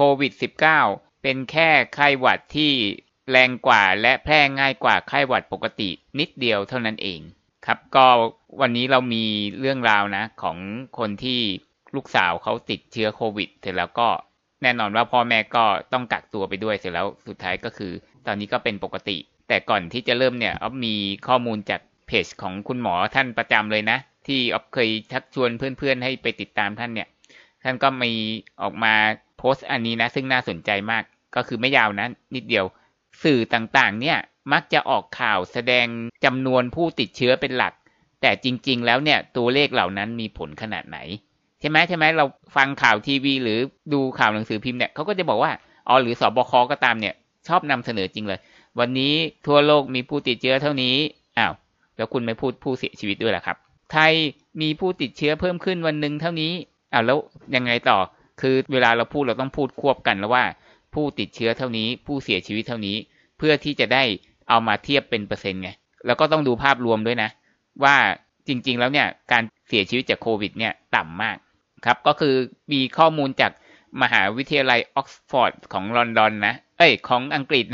โควิด -19 เป็นแค่ไข้หวัดที่แรงกว่าและแพร่ง่ายกว่าไข้หวัดปกตินิดเดียวเท่านั้นเองครับก็วันนี้เรามีเรื่องราวนะ ของคนที่ลูกสาวเขาติดเชื้อโควิด เสร็จแล้วก็แน่นอนว่าพ่อแม่ก็ต้องกักตัวไปด้วยเสร็จแล้วสุดท้ายก็คือ ตอนนี้ก็เป็นปกติ แต่ก่อนที่จะเริ่มเนี่ยอ๊อฟมีข้อมูลจากเพจของคุณหมอท่านประจำเลยนะ ที่อ๊อฟเคยชักชวนเพื่อนๆให้ไปติดตามท่านเนี่ย ท่านก็มีออกมา โพสต์อันนี้นะ ซึ่งน่าสนใจมากก็คือไม่ยาวนะ นิดเดียว สื่อต่างๆ เนี่ยมักจะออกข่าวแสดงจำนวนผู้ติดเชื้อเป็นหลัก แต่จริง ๆ แล้วเนี่ยตัวเลขเหล่านั้นมีผลขนาดไหน ใช่ไหมใช่ไหมเราฟังข่าวทีวี หรือดูข่าวหนังสือพิมพ์เนี่ยเขาก็จะบอกว่าอ๋อหรือสอบคก็ตามเนี่ย ชอบนำเสนอจริงเลย วันนี้ทั่วโลกมีผู้ติดเชื้อเท่านี้อ้าวแล้วคุณไม่พูดผู้เสียชีวิตด้วยล่ะครับ ไทยมีผู้ติดเชื้อเพิ่มขึ้นวันหนึ่งเท่านี้อ้าวแล้วยังไงต่อ คือเวลาเราพูดเราต้องพูดควบกันแล้วว่า ผู้ติดเชื้อเท่านี้ ผู้เสียชีวิตเท่านี้ เพื่อที่จะได้เอามาเทียบเป็นเปอร์เซ็นต์ไงแล้วก็ต้องดูภาพรวมด้วยนะ ว่าจริง ๆ แล้วเนี่ยการเสียชีวิตจากโควิดเนี่ยต่ำมากครับก็คือมีข้อมูลจากมหาวิทยาลัยออกซฟอร์ดของลอนดอนนะ เอ้ย ของอังกฤษ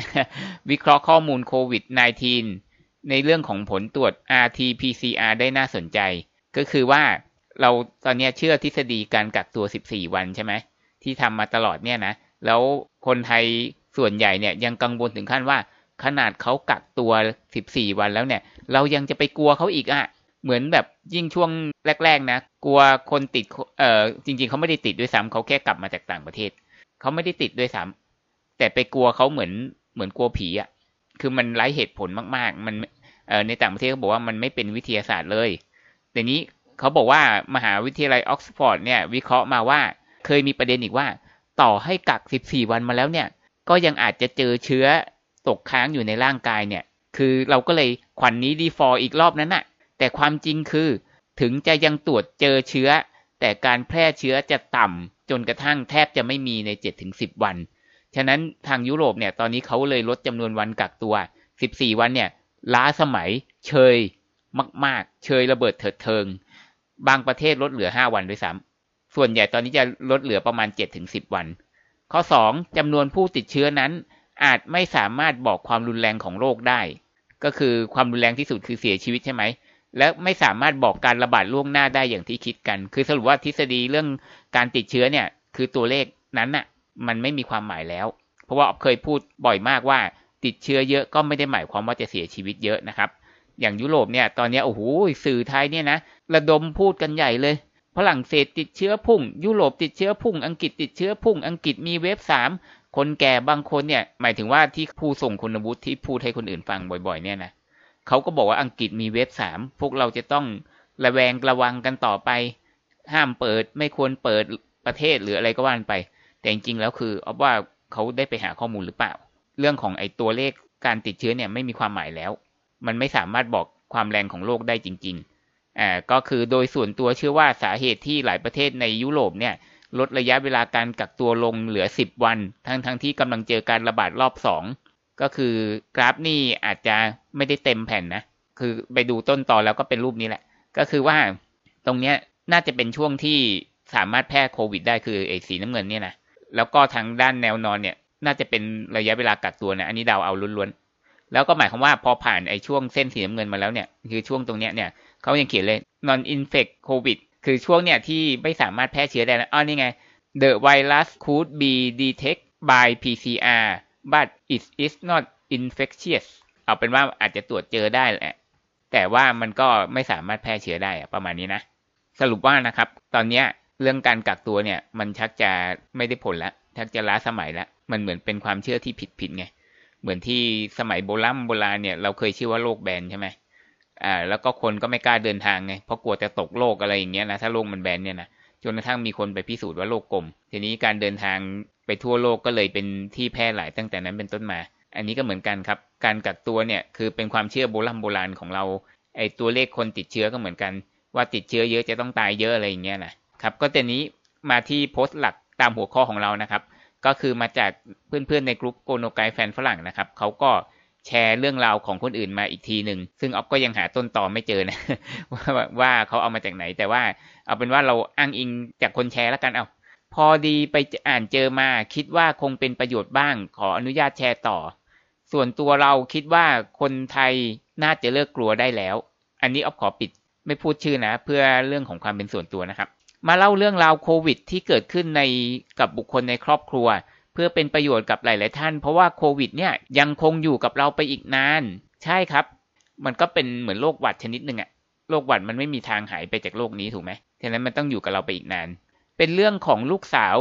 วิเคราะห์ข้อมูลโควิด -19 ในเรื่องของผลตรวจ RT-PCR ได้น่าสนใจ ก็คือว่า เราตอนนี้เชื่อทฤษฎีการกักตัว 14 วันใช่ไหมที่ทำมาตลอดเนี่ยนะแล้วคนไทยส่วนใหญ่เนี่ยยังกังวลถึงขั้นว่า ขนาดเขากักตัว 14 วันแล้วเนี่ย เรายังจะไปกลัวเขาอีกอะ่ะเหมือนแบบยิ่งช่วงแรก ๆ นะ กลัวคนติดเอ่อจริง ๆเขาไม่ได้ติดด้วยซ้ำเขาแค่กลับมาจากต่างประเทศเขาไม่ได้ติดด้วยซ้แต่ไปกลัวเขาเหมือนเหมือนกลัวผีอะ่ะคือมันไร้เหตุผลมาก ๆ มันเอ่อในต่างประเทศเขาบอกว่ามันไม่เป็นวิทยาศาสตร์เลยแต่นี้ เขาบอกว่ามหาวิทยาลัยออกซฟอร์ดเนี่ยวิเคราะห์มาว่าเคยมีประเด็นอีกว่า ต่อให้กัก 14 วันมาแล้วเนี่ย ก็ยังอาจจะเจอเชื้อตกค้างอยู่ในร่างกายเนี่ย คือเราก็เลยขวัญนนี้ดีฟอร์อีกรอบนั้นน่ะ แต่ความจริงคือถึงจะยังตรวจเจอเชื้อ แต่การแพร่เชื้อจะต่ำจนกระทั่งแทบจะไม่มีใน 7-10 วัน ฉะนั้นทางยุโรปเนี่ยตอนนี้เขาเลยลดจำนวนวันกักตัว 14 วันเนี่ยล้าสมัยเชยมาก ๆ เชยระเบิดเถิดเทิง บางประเทศลดเหลือ5วันด้วยซ้ำส่วนใหญ่ตอนนี้จะลดเหลือประมาณ7-10วัน ข้อ2จำนวนผู้ติดเชื้อนั้น อาจไม่สามารถบอกความรุนแรงของโรคได้ ก็คือความรุนแรงที่สุดคือเสียชีวิตใช่ไหมและไม่สามารถบอกการระบาดล่วงหน้าได้อย่างที่คิดกัน คือสรุปว่าทฤษฎีเรื่องการติดเชื้อเนี่ย คือตัวเลขนั้นน่ะ มันไม่มีความหมายแล้ว เพราะว่าเคยพูดบ่อยมากว่าติดเชื้อเยอะก็ไม่ได้หมายความว่าจะเสียชีวิตเยอะนะครับ อย่างยุโรปเนี่ย ตอนนี้โอ้โหสื่อไทยเนี่ยนะ ระดมพูดกันใหญ่เลยฝรั่งเศสติดเชื้อพุ่ง ยุโรปติดเชื้อพุ่ง อังกฤษติดเชื้อพุ่ง อังกฤษมีเวฟสามคนแก่บางคนเนี่ย หมายถึงว่าที่ผู้ส่งคุณวุฒิที่พูดให้คนอื่นฟังบ่อย ๆ เนี่ยนะเขาก็บอกว่าอังกฤษมีเว็บสามพวกเราจะต้องระแวงระวังกันต่อไป ห้ามเปิดไม่ควรเปิดประเทศหรืออะไรก็ว่านไป แต่จริงๆแล้วคือเอาว่าเขาได้ไปหาข้อมูลหรือเปล่า เรื่องของไอ้ตัวเลขการติดเชื้อเนี่ยไม่มีความหมายแล้ว มันไม่สามารถบอกความแรงของโรคได้จริง ๆ อ่าก็คือโดยส่วนตัวเชื่อว่าสาเหตุที่หลายประเทศในยุโรปเนี่ยลดระยะเวลาการกักตัวลงเหลือ 10 วัน ทั้งทั้งที่กำลังเจอการระบาดรอบ 2 ก็คือกราฟนี่อาจจะไม่ได้เต็มแผ่นนะ คือไปดูต้นตอนแล้วก็เป็นรูปนี้แหละ ก็คือว่าตรงเนี้ยน่าจะเป็นช่วงที่สามารถแพร่โควิดได้คือไอ้สีน้ำเงินเนี่ยนะ แล้วก็ทางด้านแนวนอนเนี่ยน่าจะเป็นระยะเวลากักตัวนะ อันนี้เดาเอาล้วนๆ แล้วก็หมายความว่าพอผ่านไอ้ช่วงเส้นสีน้ำเงินมาแล้วเนี่ย คือช่วงตรงเนี้ยเนี่ย เขายังเขียนเลย non infect covid คือช่วงเนี่ยที่ไม่สามารถแพร่เชื้อได้นะอ๋อนี่ไง the virus could be detected by PCR but it is not infectious เอาเป็นว่าอาจจะตรวจเจอได้แหละ แต่ว่ามันก็ไม่สามารถแพร่เชื้อได้ประมาณนี้นะ สรุปว่านะครับ ตอนนี้เรื่องการกักตัวเนี่ย มันชักจะไม่ได้ผลแล้วชักจะล้าสมัยแล้วมันเหมือนเป็นความเชื่อที่ผิดผิดไง เหมือนที่สมัยโบราณโบราณเนี่ยเราเคยเชื่อว่าโลกแบนใช่ไหม อ่าแล้วก็คนก็ไม่กล้าเดินทางไงเพราะกลัวจะตกโลกอะไรอย่างเงี้ยนะถ้าโลกมันแบนเนี่ยนะจนกระทั่งมีคนไปพิสูจน์ว่าโลกกลม ทีนี้การเดินทางไปทั่วโลกก็เลยเป็นที่แพร่หลายตั้งแต่นั้นเป็นต้นมา อันนี้ก็เหมือนกันครับ การกักตัวเนี่ยคือเป็นความเชื่อโบราณโบราณของเราไอตัวเลขคนติดเชื้อก็เหมือนกัน ว่าติดเชื้อเยอะจะต้องตายเยอะอะไรอย่างเงี้ยนะครับก็แต่นี้มาที่โพสต์หลักตามหัวข้อของเรานะครับ ก็คือมาจากเพื่อนๆในกลุ่มโกโนไกแฟนฝรั่งนะครับเขาก็ แชร์เรื่องราวของคนอื่นมาอีกทีหนึ่งซึ่งออฟก็ยังหาต้นตอไม่เจอนะว่าว่าเขาเอามาจากไหน แต่ว่าเอาเป็นว่าเราอ้างอิงจากคนแชร์แล้วกันเอาพอดีไปอ่านเจอมาคิดว่าคงเป็นประโยชน์บ้าง ขออนุญาตแชร์ต่อ ส่วนตัวเราคิดว่าคนไทยน่าจะเลิกกลัวได้แล้ว อันนี้ออฟขอปิดไม่พูดชื่อนะ เพื่อเรื่องของความเป็นส่วนตัวนะครับ มาเล่าเรื่องราวโควิด ที่เกิดขึ้นในกับบุคคลในครอบครัว เพื่อเป็นประโยชน์กับหลาย ๆ ท่าน เพราะว่าโควิดเนี่ยยังคงอยู่กับเราไปอีกนาน ใช่ครับ มันก็เป็นเหมือนโรคหวัดชนิดหนึ่งอะโรคหวัดมันไม่มีทางหายไปจากโลกนี้ถูกไหมฉะนั้นมันต้องอยู่กับเราไปอีกนาน เป็นเรื่องของลูกสาว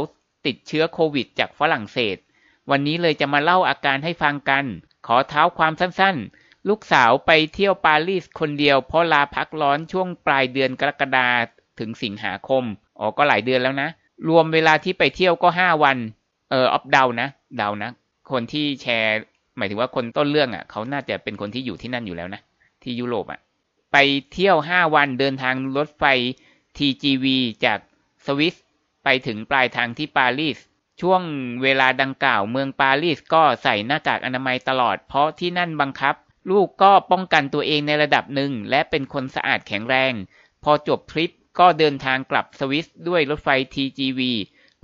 ติดเชื้อโควิด จากฝรั่งเศส วันนี้เลยจะมาเล่าอาการให้ฟังกัน ขอเท้าความสั้น ๆ ลูกสาวไปเที่ยวปารีสคนเดียวเพราะลาพักร้อนช่วงปลายเดือนกรกฎาถึงสิงหาคม อ๋อ ก็หลายเดือนแล้วนะ รวมเวลาที่ไปเที่ยวก็ห้าวัน ออออฟเดานะเดานะ คนที่แชร์ หมายถึงว่าคนต้นเรื่องอะ่ะ เขาน่าจะเป็นคนที่อยู่ที่นั่นอยู่แล้วนะ ที่ยุโรปอะ่ะ ไปเที่ยวห้าวันเดินทางรถไฟ TGV จากสวิสไปถึงปลายทางที่ปารีสช่วงเวลาดังกล่าวเมืองปารีสก็ใส่หน้ากากอนามัยตลอด เพราะที่นั่นบังคับ ลูกก็ป้องกันตัวเองในระดับหนึ่ง และเป็นคนสะอาดแข็งแรง พอจบทริปก็เดินทางกลับสวิสด้วยรถไฟ TGV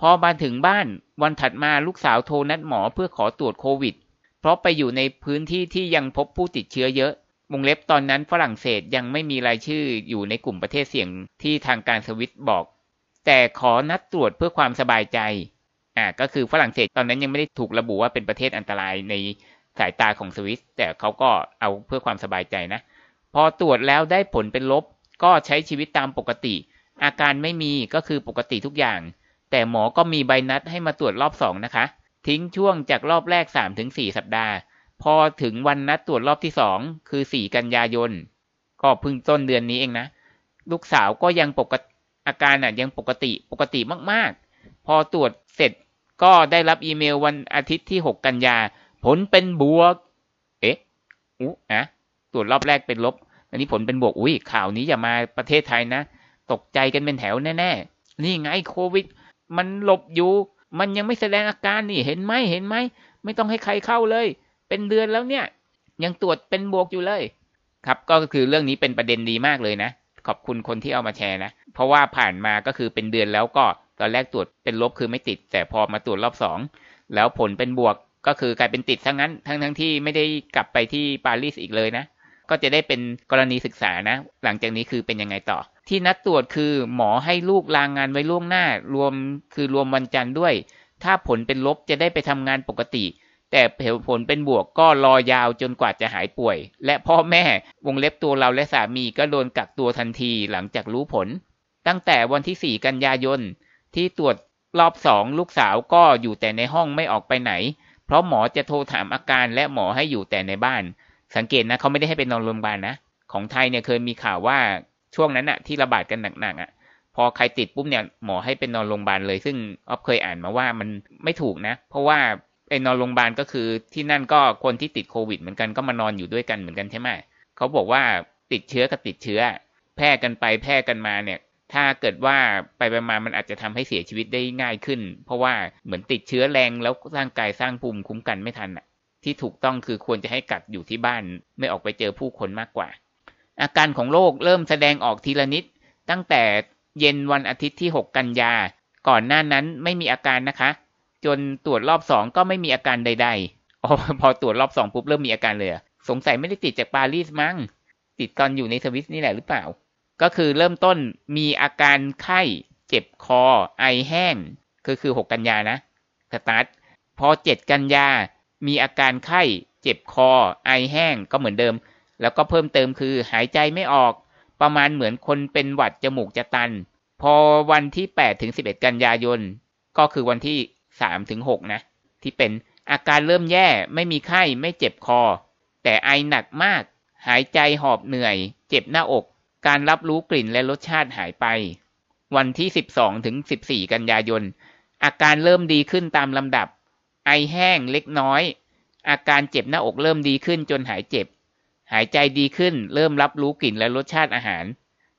พอมาถึงบ้านวันถัดมาลูกสาวโทรนัดหมอเพื่อขอตรวจโควิด เพราะไปอยู่ในพื้นที่ที่ยังพบผู้ติดเชื้อเยอะวงเล็บตอนนั้นฝรั่งเศสยังไม่มีรายชื่ออยู่ในกลุ่มประเทศเสี่ยงที่ทางการสวิตบอก แต่ขอนัดตรวจเพื่อความสบายใจอ่าก็คือฝรั่งเศสตอนนั้นยังไม่ได้ถูกระบุว่าเป็นประเทศอันตรายในสายตาของสวิสแต่เขาก็เอาเพื่อความสบายใจนะ พอตรวจแล้วได้ผลเป็นลบ ก็ใช้ชีวิตตามปกติ อาการไม่มีก็คือปกติทุกอย่าง แต่หมอก็มีใบนัดให้มาตรวจรอบสองนะคะ ทิ้งช่วงจากรอบแรก 3-4 สัปดาห์ พอถึงวันนัดตรวจรอบที่สองคือสี่กันยายน ก็เพิ่งต้นเดือนนี้เองนะ ลูกสาวก็ยังปกติอาการอะยังปกติปกติมากๆ พอตรวจเสร็จก็ได้รับอีเมลวันอาทิตย์ที่ 6 กันยา ผลเป็นบวก เอ๊ะอุ๊อะตรวจรอบแรกเป็นลบ อันนี้ผลเป็นบวก อุ้ยข่าวนี้อย่ามาประเทศไทยนะ ตกใจกันเป็นแถวแน่ ๆ นี่ไงโควิด มันหลบอยู่ มันยังไม่แสดงอาการนี่เห็นไหมเห็นไหมไม่ต้องให้ใครเข้าเลย เป็นเดือนแล้วเนี่ย ยังตรวจเป็นบวกอยู่เลย ครับก็คือเรื่องนี้เป็นประเด็นดีมากเลยนะ ขอบคุณคนที่เอามาแชร์นะ เพราะว่าผ่านมาก็คือเป็นเดือนแล้วก็ตอนแรกตรวจเป็นลบคือไม่ติด แต่พอมาตรวจรอบสองแล้วผลเป็นบวกก็คือกลายเป็นติดทั้งนั้น ทั้งทั้งที่ไม่ได้กลับไปที่ปารีสอีกเลยนะ ก็จะได้เป็นกรณีศึกษานะ หลังจากนี้คือเป็นยังไงต่อ ที่นัดตรวจคือหมอให้ลูกลางงานไว้ล่วงหน้า รวมคือรวมวันจันทร์ด้วย ถ้าผลเป็นลบจะได้ไปทำงานปกติ แต่ผลเป็นบวกก็รอยาวจนกว่าจะหายป่วย และพ่อแม่วงเล็บตัวเราและสามีก็โดนกักตัวทันทีหลังจากรู้ผล ตั้งแต่วันที่ 4 กันยายนที่ตรวจรอบสองลูกสาวก็อยู่แต่ในห้องไม่ออกไปไหน เพราะหมอจะโทรถามอาการและหมอให้อยู่แต่ในบ้าน สังเกตนะเขาไม่ได้ให้ไปนอนโรงพยาบาลนะ ของไทยเนี่ยเคยมีข่าวว่าช่วงนั้นอะที่ระบาดกันหนักๆอะพอใครติดปุ๊บเนี่ยหมอให้เป็นนอนโรงพยาบาลเลย ซึ่งออฟเคยอ่านมาว่ามันไม่ถูกนะ เพราะว่าไอ้นอนโรงพยาบาลก็คือที่นั่นก็คนที่ติดโควิดเหมือนกันก็มานอนอยู่ด้วยกันเหมือนกันใช่ไหมเขาบอกว่าติดเชื้อกับติดเชื้อ แพร่กันไปแพร่กันมาเนี่ย ถ้าเกิดว่าไปไปมามันอาจจะทำให้เสียชีวิตได้ง่ายขึ้น เพราะว่าเหมือนติดเชื้อแรงแล้วร่างกายสร้างภูมิคุ้มกันไม่ทันอะ ที่ถูกต้องคือควรจะให้กักอยู่ที่บ้านไม่ออกไปเจอผู้คนมากกว่า อาการของโรคเริ่มแสดงออกทีละนิด ตั้งแต่เย็นวันอาทิตย์ที่ 6 กันยา ก่อนหน้านั้นไม่มีอาการนะคะ จนตรวจรอบสองก็ไม่มีอาการใดๆออพอตรวจรอบสองปุ๊บเริ่มมีอาการเลยสงสัยไม่ได้ติดจากปารีสมั้งติดตอนอยู่ในสวิสนี่แหละหรือเปล่า ก็คือเริ่มต้นมีอาการไข้เจ็บคอ ไอแห้ง คือคือหกกันยานะสตาร์ทพอเจ็ดกันยา มีอาการไข้ เจ็บคอ ไอแห้งก็เหมือนเดิม แล้วก็เพิ่มเติมคือหายใจไม่ออก ประมาณเหมือนคนเป็นหวัดจมูกจะตัน พอวันที่8ถึง11 กันยายน ก็คือวันที่สามถึงหกนะ ที่เป็นอาการเริ่มแย่ ไม่มีไข้ ไม่เจ็บคอ แต่ไอหนักมาก หายใจหอบเหนื่อย เจ็บหน้าอก การรับรู้กลิ่นและรสชาติหายไป วันที่ 12ถึง14 กันยายน อาการเริ่มดีขึ้นตามลำดับ ไอแห้งเล็กน้อย อาการเจ็บหน้าอกเริ่มดีขึ้นจนหายเจ็บ หายใจดีขึ้น เริ่มรับรู้กลิ่นและรสชาติอาหาร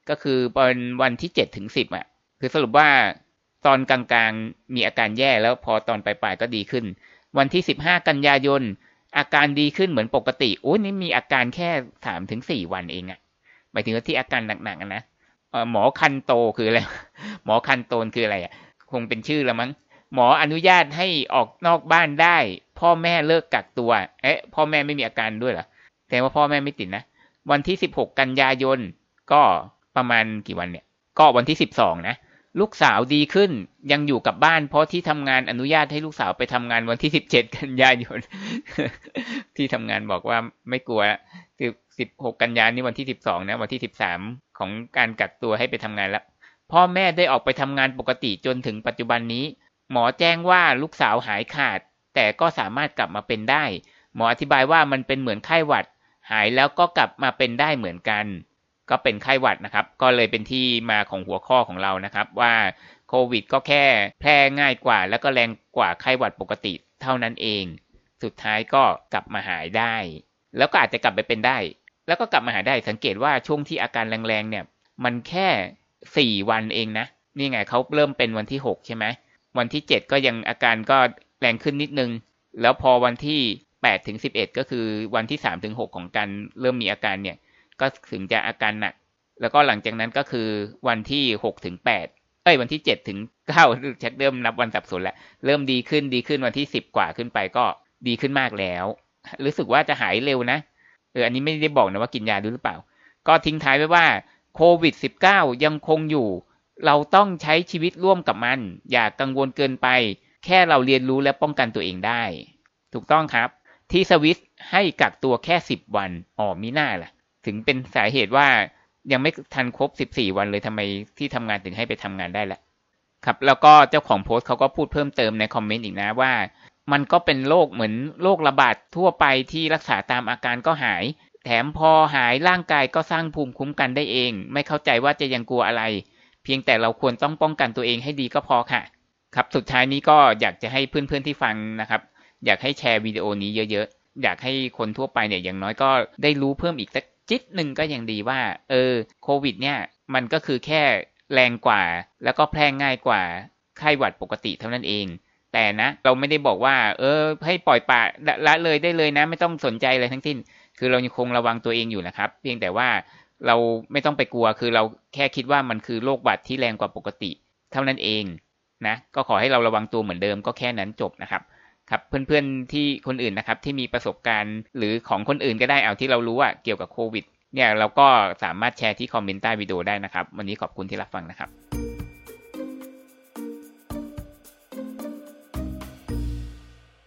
ก็คือเป็นวันที่7ถึง10อะ คือสรุปว่าตอนกลางๆมีอาการแย่แล้วพอตอนปลายๆก็ดีขึ้น วันที่15กันยายนอาการดีขึ้นเหมือนปกติโอ้นี่มีอาการแค่สามถึงสี่วันเองอะหมายถึงว่าที่อาการหนักๆนะหมอคันโตคืออะไรหมอคันโตนคืออะไรอะคงเป็นชื่อแล้วมั้ง หมออนุญาตให้ออกนอกบ้านได้ พ่อแม่เลิกกักตัว เอ๊ะ พ่อแม่ไม่มีอาการด้วยเหรอแต่ว่าพ่อแม่ไม่ติดนะ วันที่16กันยายน ก็ประมาณกี่วันเนี่ย ก็วันที่12นะ ลูกสาวดีขึ้น ยังอยู่กับบ้าน เพราะที่ทำงานอนุญาตให้ลูกสาวไปทำงานวันที่17กันยายน ที่ทำงานบอกว่าไม่กลัว16กันยานี่วันที่12นะ วันที่13ของการกักตัวให้ไปทำงานแล้วพ่อแม่ได้ออกไปทำงานปกติจนถึงปัจจุบันนี้ หมอแจ้งว่าลูกสาวหายขาด แต่ก็สามารถกลับมาเป็นได้ หมออธิบายว่ามันเป็นเหมือนไข้หวัด หายแล้วก็กลับมาเป็นได้เหมือนกัน ก็เป็นไข้หวัดนะครับ ก็เลยเป็นที่มาของหัวข้อของเรานะครับ ว่าโควิดก็แค่แพร่ง่ายกว่า แล้วก็แรงกว่าไข้หวัดปกติเท่านั้นเอง สุดท้ายก็กลับมาหายได้ แล้วก็อาจจะกลับไปเป็นได้ แล้วก็กลับมาหายได้สังเกตว่าช่วงที่อาการแรงๆเนี่ย มันแค่สี่วันเองนะ นี่ไงเขาเริ่มเป็นวันที่หกใช่ไหม วันที่เจ็ดก็ยังอาการก็แรงขึ้นนิดนึง แล้วพอวันที่แปดถึงสิบเอ็ดก็คือวันที่สามถึงหกของการเริ่มมีอาการเนี่ย ก็ถึงจะอาการหนัก แล้วก็หลังจากนั้นก็คือวันที่หกถึงแปดเอ้ยวันที่เจ็ดถึงเก้าชักเริ่มนับวันสับสนแล้ว เริ่มดีขึ้นดีขึ้นวันที่สิบกว่าขึ้นไปก็ดีขึ้นมากแล้ว รู้สึกว่าจะหายเร็วนะ เอออันนี้ไม่ได้บอกนะว่ากินยาด้วยหรือเปล่า ก็ทิ้งท้ายไว้ว่าโควิด -19 ยังคงอยู่ เราต้องใช้ชีวิตร่วมกับมัน อย่ากังวลเกินไป แค่เราเรียนรู้และป้องกันตัวเองได้ ถูกต้องครับ ที่สวิสให้กักตัวแค่สิบวันอ๋อมีหน้าล่ะ ถึงเป็นสาเหตุว่ายังไม่ทันครบสิบสี่วันเลยทำไมที่ทำงานถึงให้ไปทำงานได้ละครับ แล้วก็เจ้าของโพสต์เขาก็พูดเพิ่มเติมในคอมเมนต์อีกนะว่า มันก็เป็นโรคเหมือนโรคระบาดทั่วไปที่รักษาตามอาการก็หาย แถมพอหายร่างกายก็สร้างภูมิคุ้มกันได้เอง ไม่เข้าใจว่าจะยังกลัวอะไร เพียงแต่เราควรต้องป้องกันตัวเองให้ดีก็พอค่ะ ครับ สุดท้ายนี้ก็อยากจะให้เพื่อนๆที่ฟังนะครับ อยากให้แชร์วิดีโอนี้เยอะๆ อยากให้คนทั่วไปเนี่ยอย่างน้อยก็ได้รู้เพิ่มอีกสักจิตหนึ่งก็ยังดีว่า เออโควิด เนี่ย มันก็คือแค่แรงกว่า แล้วก็แพร่ง่ายกว่าไข้หวัดปกติเท่านั้นเอง แต่นะ เราไม่ได้บอกว่า เออ ให้ปล่อยปะละเลยได้เลยนะ ไม่ต้องสนใจอะไรทั้งสิ้น คือเรายังคงระวังตัวเองอยู่นะครับ เพียงแต่ว่า เราไม่ต้องไปกลัวคือเราแค่คิดว่ามันคือโรคบาดที่แรงกว่าปกติ เท่านั้นเองนะก็ขอให้เราระวังตัวเหมือนเดิมก็แค่นั้นจบนะครับครับเพื่อนๆที่คนอื่นนะครับที่มีประสบการณ์หรือของคนอื่นก็ได้เอาที่เรารู้ว่าเกี่ยวกับโควิดเนี่ยเราก็สามารถแชร์ที่คอมเมนต์ใต้วิดีโอได้นะครับ วันนี้ขอบคุณที่รับฟังนะครับ